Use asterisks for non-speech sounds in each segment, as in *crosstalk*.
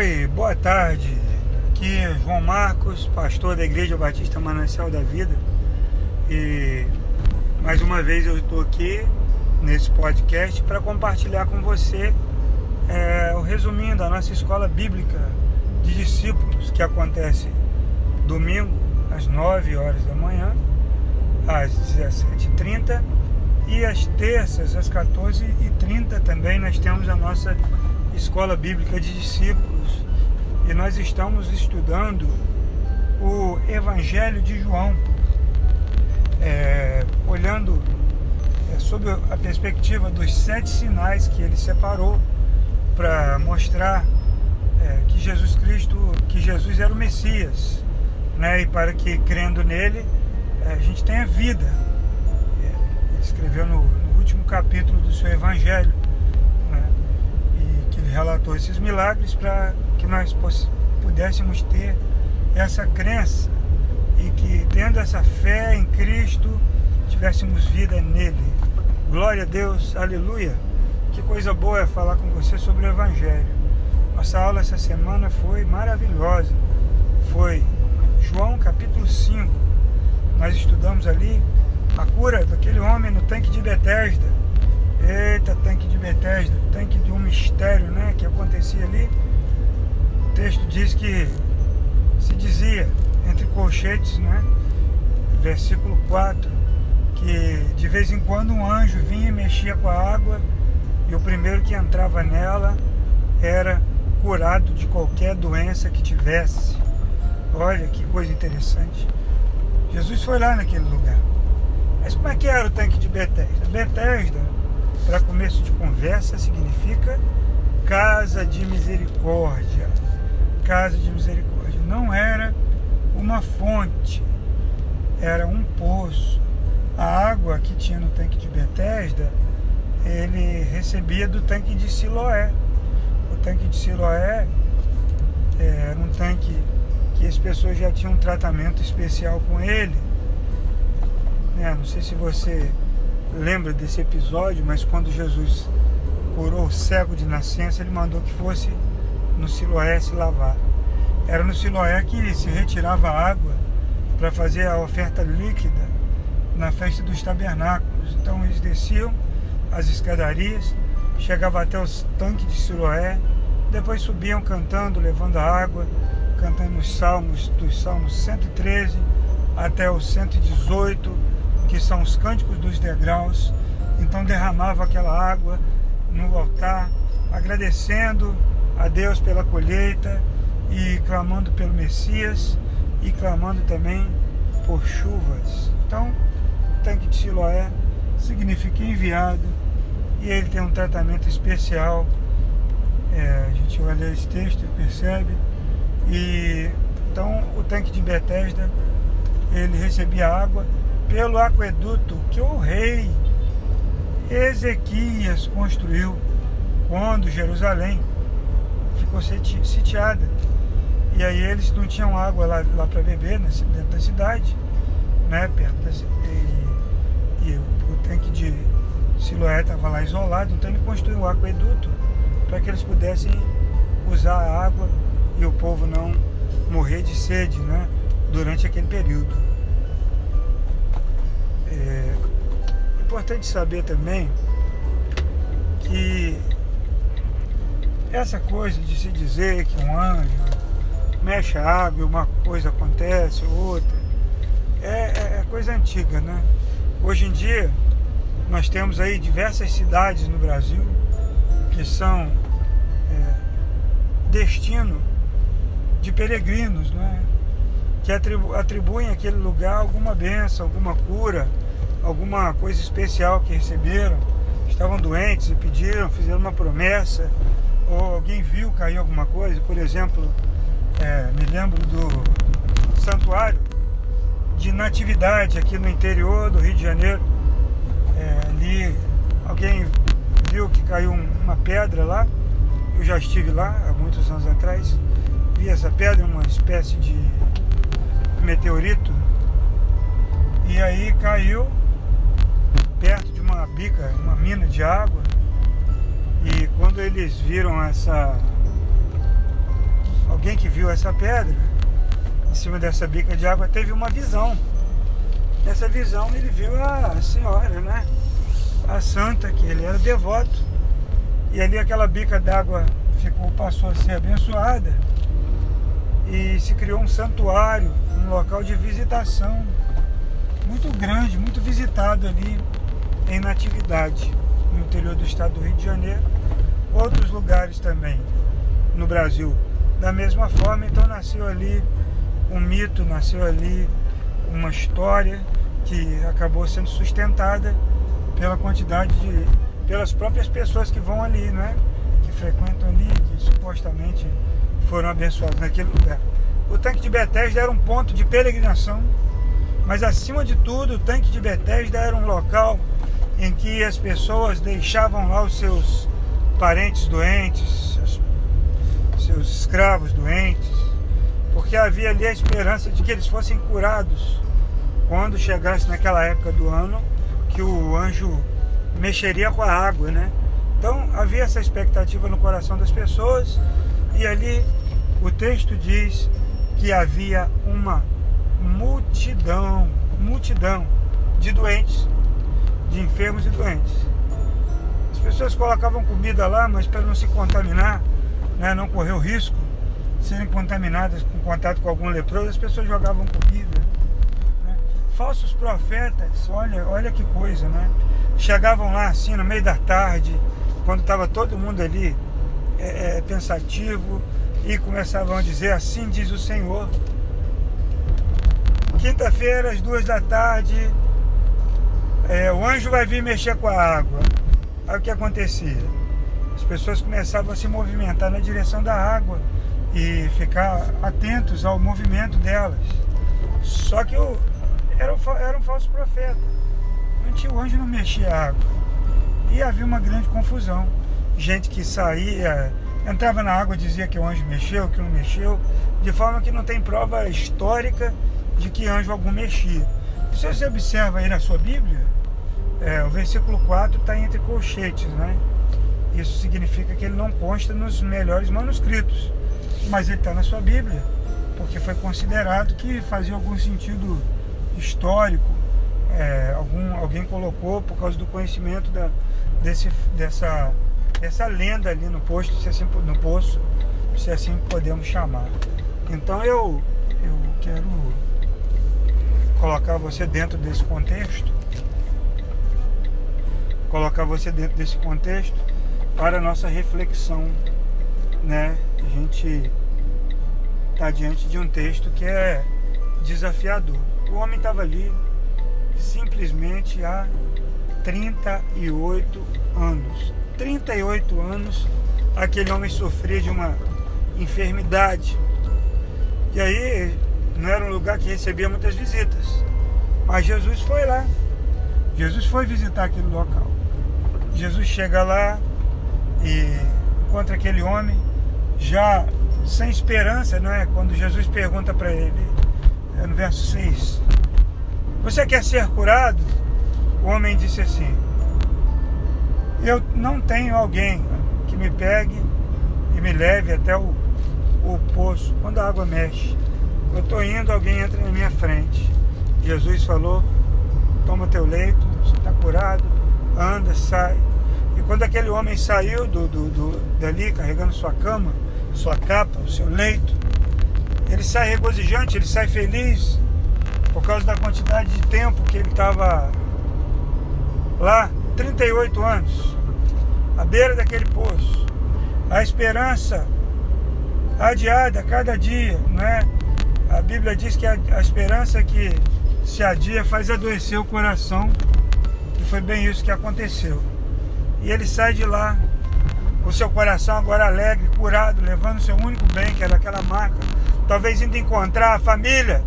Oi, boa tarde. Aqui é João Marcos, pastor da Igreja Batista Manancial da Vida. E mais uma vez eu estou aqui nesse podcast para compartilhar com você é, o resuminho da nossa escola bíblica de discípulos que acontece domingo às 9 horas da manhã, às 17h30 e às terças às 14h30 também nós temos a nossa escola bíblica de discípulos e nós estamos estudando o Evangelho de João, é, olhando é, sob a perspectiva dos sete sinais que ele separou para mostrar é, que Jesus Cristo, que Jesus era o Messias, né? E para que crendo nele é, a gente tenha vida. É, ele escreveu no, no último capítulo do seu Evangelho relatou esses milagres para que nós pudéssemos ter essa crença e que, tendo essa fé em Cristo, tivéssemos vida nele. Glória a Deus, aleluia. Que coisa boa é falar com você sobre o Evangelho. Nossa aula essa semana foi maravilhosa. Foi João capítulo 5. Nós estudamos ali a cura daquele homem no tanque de Betesda Eita, tanque de Bethesda, tanque de um mistério né, que acontecia ali. O texto diz que se dizia, entre colchetes, né, versículo 4, que de vez em quando um anjo vinha e mexia com a água e o primeiro que entrava nela era curado de qualquer doença que tivesse. Olha que coisa interessante. Jesus foi lá naquele lugar. Mas como é que era o tanque de Bethesda? Bethesda para começo de conversa, significa casa de misericórdia. Casa de misericórdia. Não era uma fonte, era um poço. A água que tinha no tanque de Betesda, ele recebia do tanque de Siloé. O tanque de Siloé é, era um tanque que as pessoas já tinham um tratamento especial com ele. Né? Não sei se você lembra desse episódio, mas quando Jesus curou o cego de nascença, ele mandou que fosse no Siloé se lavar. Era no Siloé que se retirava água para fazer a oferta líquida na festa dos tabernáculos. Então eles desciam as escadarias, chegavam até os tanques de Siloé, depois subiam cantando, levando a água, cantando os salmos, dos salmos 113 até o 118 que são os cânticos dos degraus. Então derramava aquela água no altar, agradecendo a Deus pela colheita e clamando pelo Messias e clamando também por chuvas. Então, o tanque de Siloé significa enviado e ele tem um tratamento especial. É, a gente ler esse texto e percebe. E então o tanque de Betesda ele recebia água pelo aqueduto que o rei Ezequias construiu quando Jerusalém ficou sitiada. E aí eles não tinham água lá, lá para beber dentro da cidade, né? Perto da, e, e o, o tanque de Siloé estava lá isolado, então ele construiu um aqueduto para que eles pudessem usar a água e o povo não morrer de sede né? durante aquele período. É importante saber também que essa coisa de se dizer que um anjo mexe a água e uma coisa acontece, outra, é, é, é coisa antiga, né? Hoje em dia nós temos aí diversas cidades no Brasil que são é, destino de peregrinos, né? que atribu atribuem àquele lugar alguma benção, alguma cura, alguma coisa especial que receberam. Estavam doentes e pediram, fizeram uma promessa, ou alguém viu cair alguma coisa. Por exemplo, é, me lembro do santuário de Natividade aqui no interior do Rio de Janeiro. É, ali alguém viu que caiu uma pedra lá. Eu já estive lá há muitos anos atrás. Vi essa pedra, uma espécie de meteorito e aí caiu perto de uma bica, uma mina de água. E quando eles viram essa alguém que viu essa pedra em cima dessa bica de água teve uma visão. Nessa visão ele viu a senhora, né? A santa, que ele era devoto. E ali aquela bica d'água ficou, passou a ser abençoada e se criou um santuário, um local de visitação muito grande, muito visitado ali em Natividade, no interior do estado do Rio de Janeiro, outros lugares também no Brasil. Da mesma forma, então nasceu ali um mito, nasceu ali uma história que acabou sendo sustentada pela quantidade de pelas próprias pessoas que vão ali, né? Que frequentam ali, que supostamente foram abençoados naquele lugar. O tanque de Betesda era um ponto de peregrinação, mas acima de tudo, o tanque de Betesda era um local em que as pessoas deixavam lá os seus parentes doentes, seus, seus escravos doentes, porque havia ali a esperança de que eles fossem curados quando chegasse naquela época do ano que o anjo mexeria com a água, né? Então havia essa expectativa no coração das pessoas e ali o texto diz que havia uma multidão, multidão de doentes, de enfermos e doentes. As pessoas colocavam comida lá, mas para não se contaminar, né, não correr o risco de serem contaminadas com contato com algum leproso, as pessoas jogavam comida. Né? Falsos profetas, olha, olha que coisa, né? chegavam lá assim no meio da tarde, quando estava todo mundo ali é, é, pensativo, e começavam a dizer: Assim diz o Senhor. Quinta-feira, às duas da tarde, é, o anjo vai vir mexer com a água. Aí o que acontecia? As pessoas começavam a se movimentar na direção da água e ficar atentos ao movimento delas. Só que eu, era, era um falso profeta o anjo não mexia a água. E havia uma grande confusão. Gente que saía, entrava na água dizia que o anjo mexeu, que não mexeu, de forma que não tem prova histórica de que anjo algum mexia. Se você observa aí na sua Bíblia, é, o versículo 4 está entre colchetes, né? Isso significa que ele não consta nos melhores manuscritos, mas ele está na sua Bíblia, porque foi considerado que fazia algum sentido histórico é, algum, alguém colocou por causa do conhecimento da, desse, dessa, dessa lenda ali no posto, se assim, no poço, se assim podemos chamar. Então eu, eu quero colocar você dentro desse contexto, colocar você dentro desse contexto para a nossa reflexão, né? A gente está diante de um texto que é desafiador. O homem estava ali simplesmente há 38 anos. 38 anos aquele homem sofria de uma enfermidade. E aí não era um lugar que recebia muitas visitas. Mas Jesus foi lá. Jesus foi visitar aquele local. Jesus chega lá e encontra aquele homem já sem esperança, não é? Quando Jesus pergunta para ele, é no verso 6, você quer ser curado? O homem disse assim: Eu não tenho alguém que me pegue e me leve até o, o poço quando a água mexe. Eu estou indo, alguém entra na minha frente. Jesus falou: Toma teu leito, você está curado, anda, sai. E quando aquele homem saiu do, do, do, dali carregando sua cama, sua capa, o seu leito, ele sai regozijante, ele sai feliz por causa da quantidade de tempo que ele estava lá 38 anos à beira daquele poço. A esperança adiada cada dia, né? A Bíblia diz que a, a esperança que se adia faz adoecer o coração. E foi bem isso que aconteceu. E ele sai de lá com seu coração agora alegre, curado, levando seu único bem, que era aquela marca. Talvez indo encontrar a família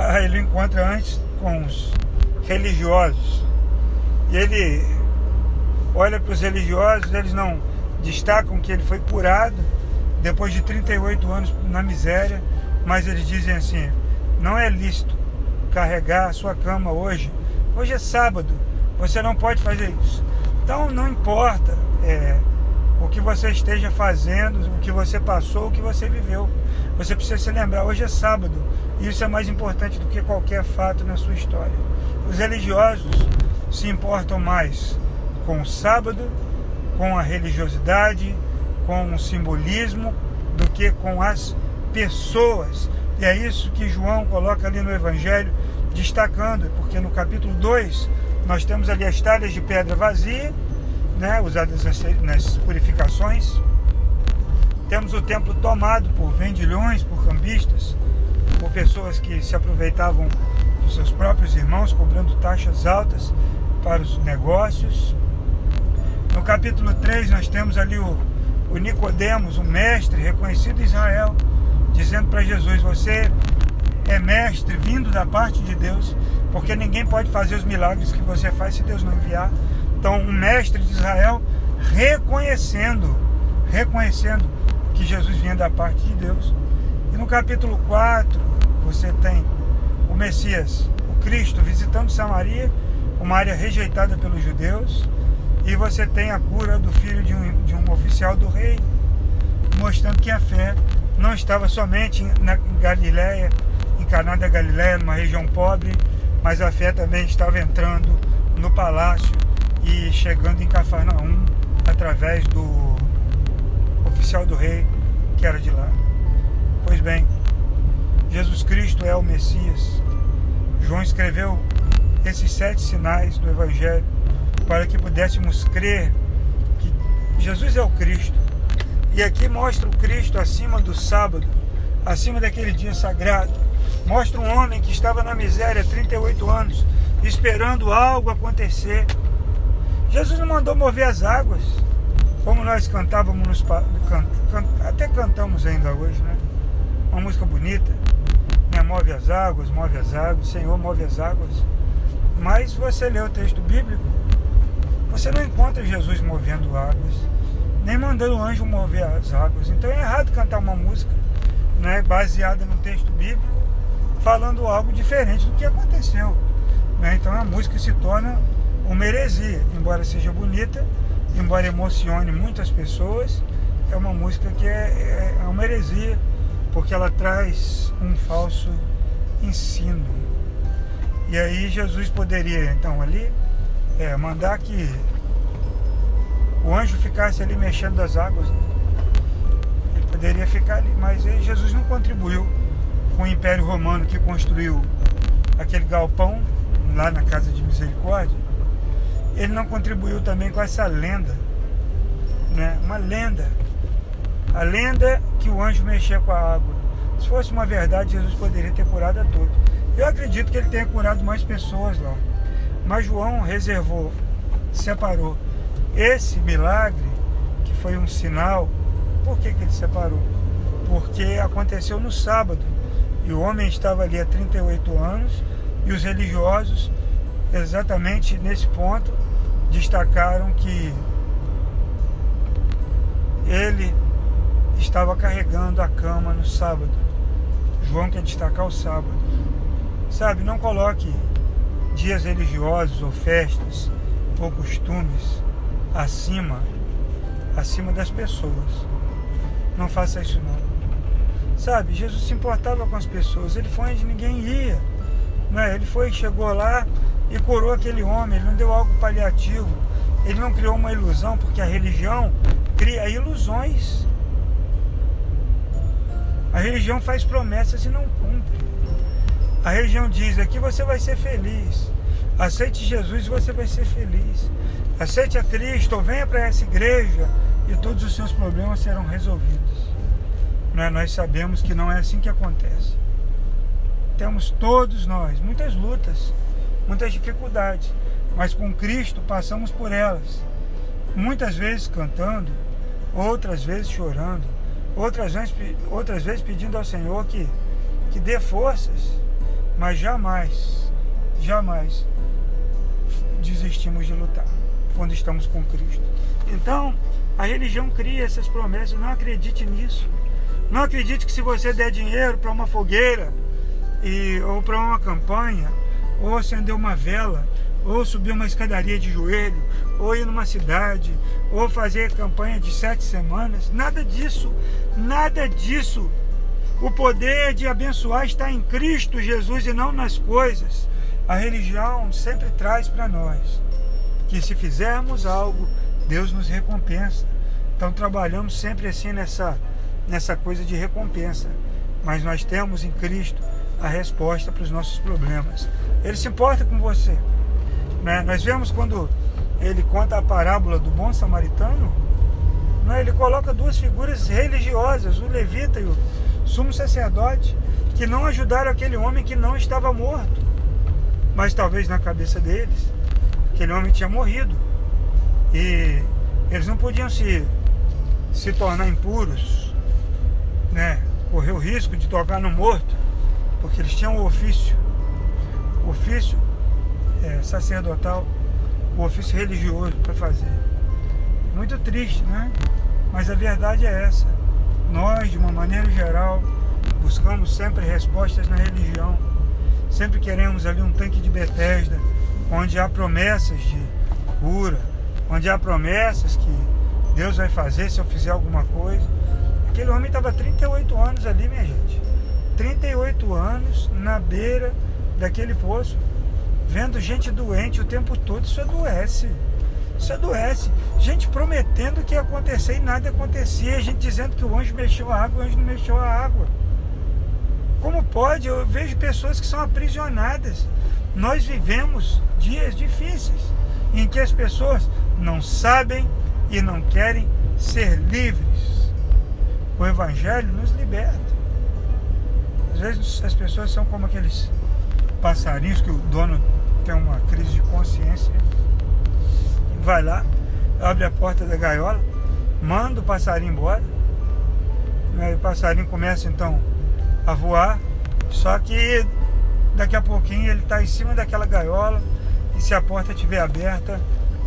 *laughs* ele encontra antes com os religiosos. E ele olha para os religiosos, eles não destacam que ele foi curado depois de 38 anos na miséria, mas eles dizem assim: não é lícito carregar a sua cama hoje. Hoje é sábado, você não pode fazer isso. Então não importa é, o que você esteja fazendo, o que você passou, o que você viveu. Você precisa se lembrar, hoje é sábado, e isso é mais importante do que qualquer fato na sua história. Os religiosos se importam mais com o sábado, com a religiosidade, com o simbolismo, do que com as pessoas. E é isso que João coloca ali no Evangelho, destacando, porque no capítulo 2 nós temos ali as talhas de pedra vazia, né, usadas nas purificações. Temos o templo tomado por vendilhões, por cambistas, por pessoas que se aproveitavam dos seus próprios irmãos, cobrando taxas altas para os negócios. No capítulo 3 nós temos ali o, o Nicodemos, um mestre reconhecido em Israel, dizendo para Jesus: Você é mestre vindo da parte de Deus, porque ninguém pode fazer os milagres que você faz se Deus não enviar. Então, um mestre de Israel reconhecendo, reconhecendo que Jesus vinha da parte de Deus. E no capítulo 4, você tem o Messias, o Cristo, visitando Samaria, uma área rejeitada pelos judeus, e você tem a cura do filho de um, de um oficial do rei, mostrando que a fé não estava somente na Galiléia, Caná da Galiléia, numa região pobre, mas a fé também estava entrando no palácio e chegando em Cafarnaum através do oficial do rei que era de lá. Pois bem, Jesus Cristo é o Messias. João escreveu esses sete sinais do Evangelho para que pudéssemos crer que Jesus é o Cristo. E aqui mostra o Cristo acima do sábado, acima daquele dia sagrado. Mostra um homem que estava na miséria há 38 anos, esperando algo acontecer. Jesus não mandou mover as águas, como nós cantávamos nos, can, can, até cantamos ainda hoje, né? Uma música bonita, né? Move as águas, move as águas, Senhor move as águas. Mas você lê o texto bíblico, você não encontra Jesus movendo águas, nem mandando o anjo mover as águas. Então é errado cantar uma música né, baseada no texto bíblico, falando algo diferente do que aconteceu. Né? Então a música se torna uma heresia, embora seja bonita, embora emocione muitas pessoas, é uma música que é, é uma heresia, porque ela traz um falso ensino. E aí Jesus poderia então ali é, mandar que o anjo ficasse ali mexendo as águas. Né? Ele poderia ficar ali, mas aí Jesus não contribuiu com o Império Romano que construiu aquele galpão lá na Casa de Misericórdia ele não contribuiu também com essa lenda, né? Uma lenda. A lenda que o anjo mexia com a água. Se fosse uma verdade, Jesus poderia ter curado a todos. Eu acredito que ele tenha curado mais pessoas lá. Mas João reservou, separou esse milagre, que foi um sinal. Por que, que ele separou? Porque aconteceu no sábado. E o homem estava ali há 38 anos e os religiosos exatamente nesse ponto destacaram que ele estava carregando a cama no sábado. João quer destacar o sábado. Sabe, não coloque dias religiosos ou festas ou costumes acima acima das pessoas. Não faça isso não. Sabe, Jesus se importava com as pessoas, ele foi onde ninguém ia. Né? Ele foi, chegou lá, e curou aquele homem, ele não deu algo paliativo, ele não criou uma ilusão, porque a religião cria ilusões. A religião faz promessas e não cumpre. A religião diz: aqui você vai ser feliz. Aceite Jesus e você vai ser feliz. Aceite a Cristo venha para essa igreja e todos os seus problemas serão resolvidos. Né? Nós sabemos que não é assim que acontece. Temos todos nós muitas lutas muitas dificuldades, mas com Cristo passamos por elas. Muitas vezes cantando, outras vezes chorando, outras vezes, outras vezes pedindo ao Senhor que, que dê forças, mas jamais, jamais desistimos de lutar quando estamos com Cristo. Então, a religião cria essas promessas, não acredite nisso. Não acredite que se você der dinheiro para uma fogueira e, ou para uma campanha, ou acender uma vela, ou subir uma escadaria de joelho, ou ir numa cidade, ou fazer campanha de sete semanas. Nada disso, nada disso. O poder de abençoar está em Cristo Jesus e não nas coisas. A religião sempre traz para nós que se fizermos algo, Deus nos recompensa. Então trabalhamos sempre assim nessa, nessa coisa de recompensa. Mas nós temos em Cristo a resposta para os nossos problemas. Ele se importa com você. Né? Nós vemos quando ele conta a parábola do bom samaritano, né? ele coloca duas figuras religiosas, o levita e o sumo sacerdote, que não ajudaram aquele homem que não estava morto. Mas talvez na cabeça deles, aquele homem tinha morrido. E eles não podiam se, se tornar impuros, né? correr o risco de tocar no morto, porque eles tinham o ofício. O ofício é, sacerdotal, o ofício religioso para fazer. Muito triste, né? Mas a verdade é essa. Nós, de uma maneira geral, buscamos sempre respostas na religião. Sempre queremos ali um tanque de Betesda, onde há promessas de cura, onde há promessas que Deus vai fazer se eu fizer alguma coisa. Aquele homem estava 38 anos ali, minha gente. 38 anos na beira daquele poço vendo gente doente o tempo todo, isso adoece. Isso adoece. Gente prometendo que ia acontecer e nada acontecia. Gente dizendo que o anjo mexeu a água, o anjo não mexeu a água. Como pode? Eu vejo pessoas que são aprisionadas. Nós vivemos dias difíceis em que as pessoas não sabem e não querem ser livres. O Evangelho nos liberta. Às vezes as pessoas são como aqueles passarinhos que o dono tem uma crise de consciência, vai lá, abre a porta da gaiola, manda o passarinho embora, né, o passarinho começa então a voar, só que daqui a pouquinho ele está em cima daquela gaiola. E se a porta estiver aberta,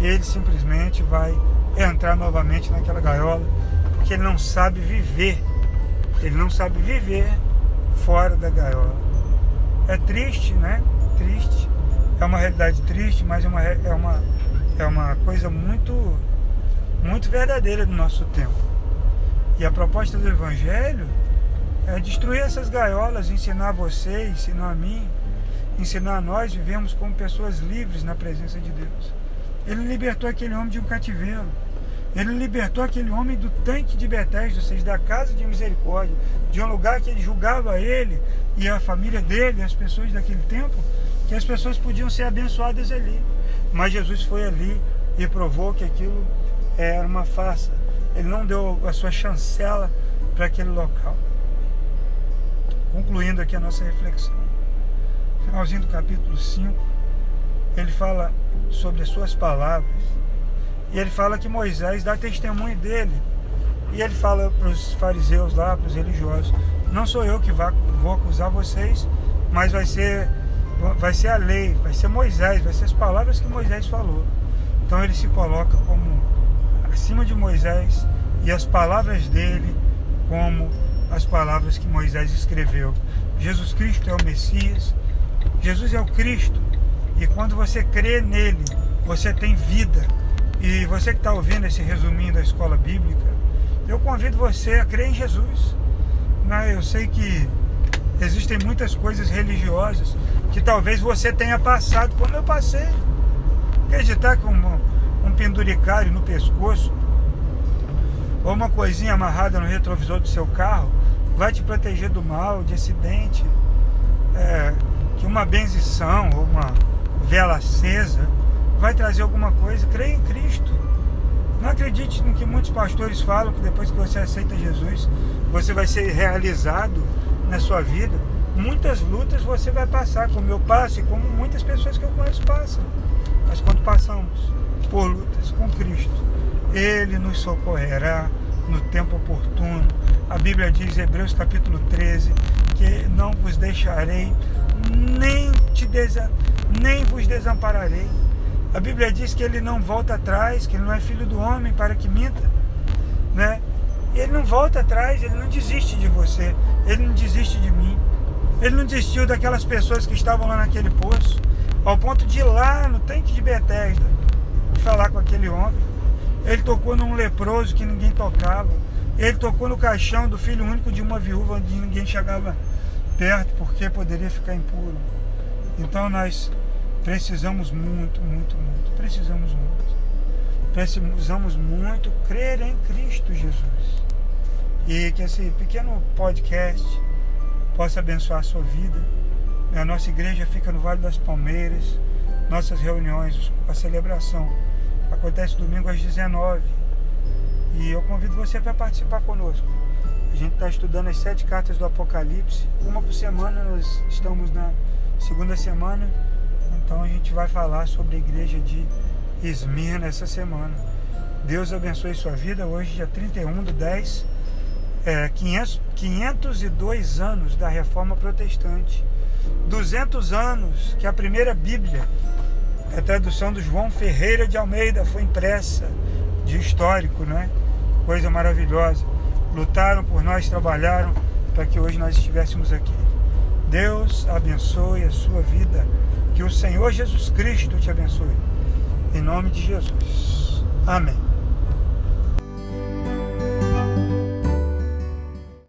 ele simplesmente vai entrar novamente naquela gaiola, ele não sabe viver, ele não sabe viver fora da gaiola. É triste, né? Triste é uma realidade triste, mas é uma, é uma, é uma coisa muito, muito verdadeira do nosso tempo. E a proposta do Evangelho é destruir essas gaiolas, ensinar você, ensinar a mim, ensinar a nós vivemos como pessoas livres na presença de Deus. Ele libertou aquele homem de um cativeiro. Ele libertou aquele homem do tanque de Betesda, ou seja, da casa de misericórdia, de um lugar que ele julgava ele e a família dele, as pessoas daquele tempo, que as pessoas podiam ser abençoadas ali. Mas Jesus foi ali e provou que aquilo era uma farsa. Ele não deu a sua chancela para aquele local. Concluindo aqui a nossa reflexão. Finalzinho do capítulo 5, ele fala sobre as suas palavras. E ele fala que Moisés dá testemunho dele. E ele fala para os fariseus lá, para os religiosos: Não sou eu que vou acusar vocês, mas vai ser vai ser a lei, vai ser Moisés, vai ser as palavras que Moisés falou. Então ele se coloca como acima de Moisés e as palavras dele como as palavras que Moisés escreveu. Jesus Cristo é o Messias, Jesus é o Cristo, e quando você crê nele, você tem vida. E você que está ouvindo esse resuminho da escola bíblica, eu convido você a crer em Jesus. Né? Eu sei que existem muitas coisas religiosas que talvez você tenha passado como eu passei. Acreditar que um, um penduricário no pescoço ou uma coisinha amarrada no retrovisor do seu carro vai te proteger do mal, de acidente, é, que uma benzição ou uma vela acesa vai trazer alguma coisa. Creia em Cristo. Não acredite no que muitos pastores falam, que depois que você aceita Jesus, você vai ser realizado na sua vida muitas lutas você vai passar, como eu passo e como muitas pessoas que eu conheço passam. Mas quando passamos por lutas com Cristo, Ele nos socorrerá no tempo oportuno. A Bíblia diz, Hebreus capítulo 13, que não vos deixarei, nem, te desa nem vos desampararei. A Bíblia diz que ele não volta atrás, que ele não é filho do homem para que minta. Né? Ele não volta atrás, ele não desiste de você, ele não desiste de mim. Ele não desistiu daquelas pessoas que estavam lá naquele poço. ao ponto de ir lá no tanque de Betesda falar com aquele homem. Ele tocou num leproso que ninguém tocava. Ele tocou no caixão do filho único de uma viúva onde ninguém chegava perto porque poderia ficar impuro. Então nós precisamos muito, muito, muito. Precisamos muito. Precisamos muito crer em Cristo Jesus. E que esse pequeno podcast possa abençoar a sua vida. A nossa igreja fica no Vale das Palmeiras. Nossas reuniões, a celebração acontece domingo às 19 E eu convido você para participar conosco. A gente está estudando as sete cartas do Apocalipse. Uma por semana, nós estamos na segunda semana. Então a gente vai falar sobre a igreja de Esmirna essa semana. Deus abençoe sua vida. Hoje, dia 31 de 10, é, 500, 502 anos da Reforma Protestante. 200 anos que a primeira Bíblia a tradução do João Ferreira de Almeida foi impressa de histórico, não é? Coisa maravilhosa. Lutaram por nós, trabalharam para que hoje nós estivéssemos aqui. Deus abençoe a sua vida. Que o Senhor Jesus Cristo te abençoe. Em nome de Jesus. Amém.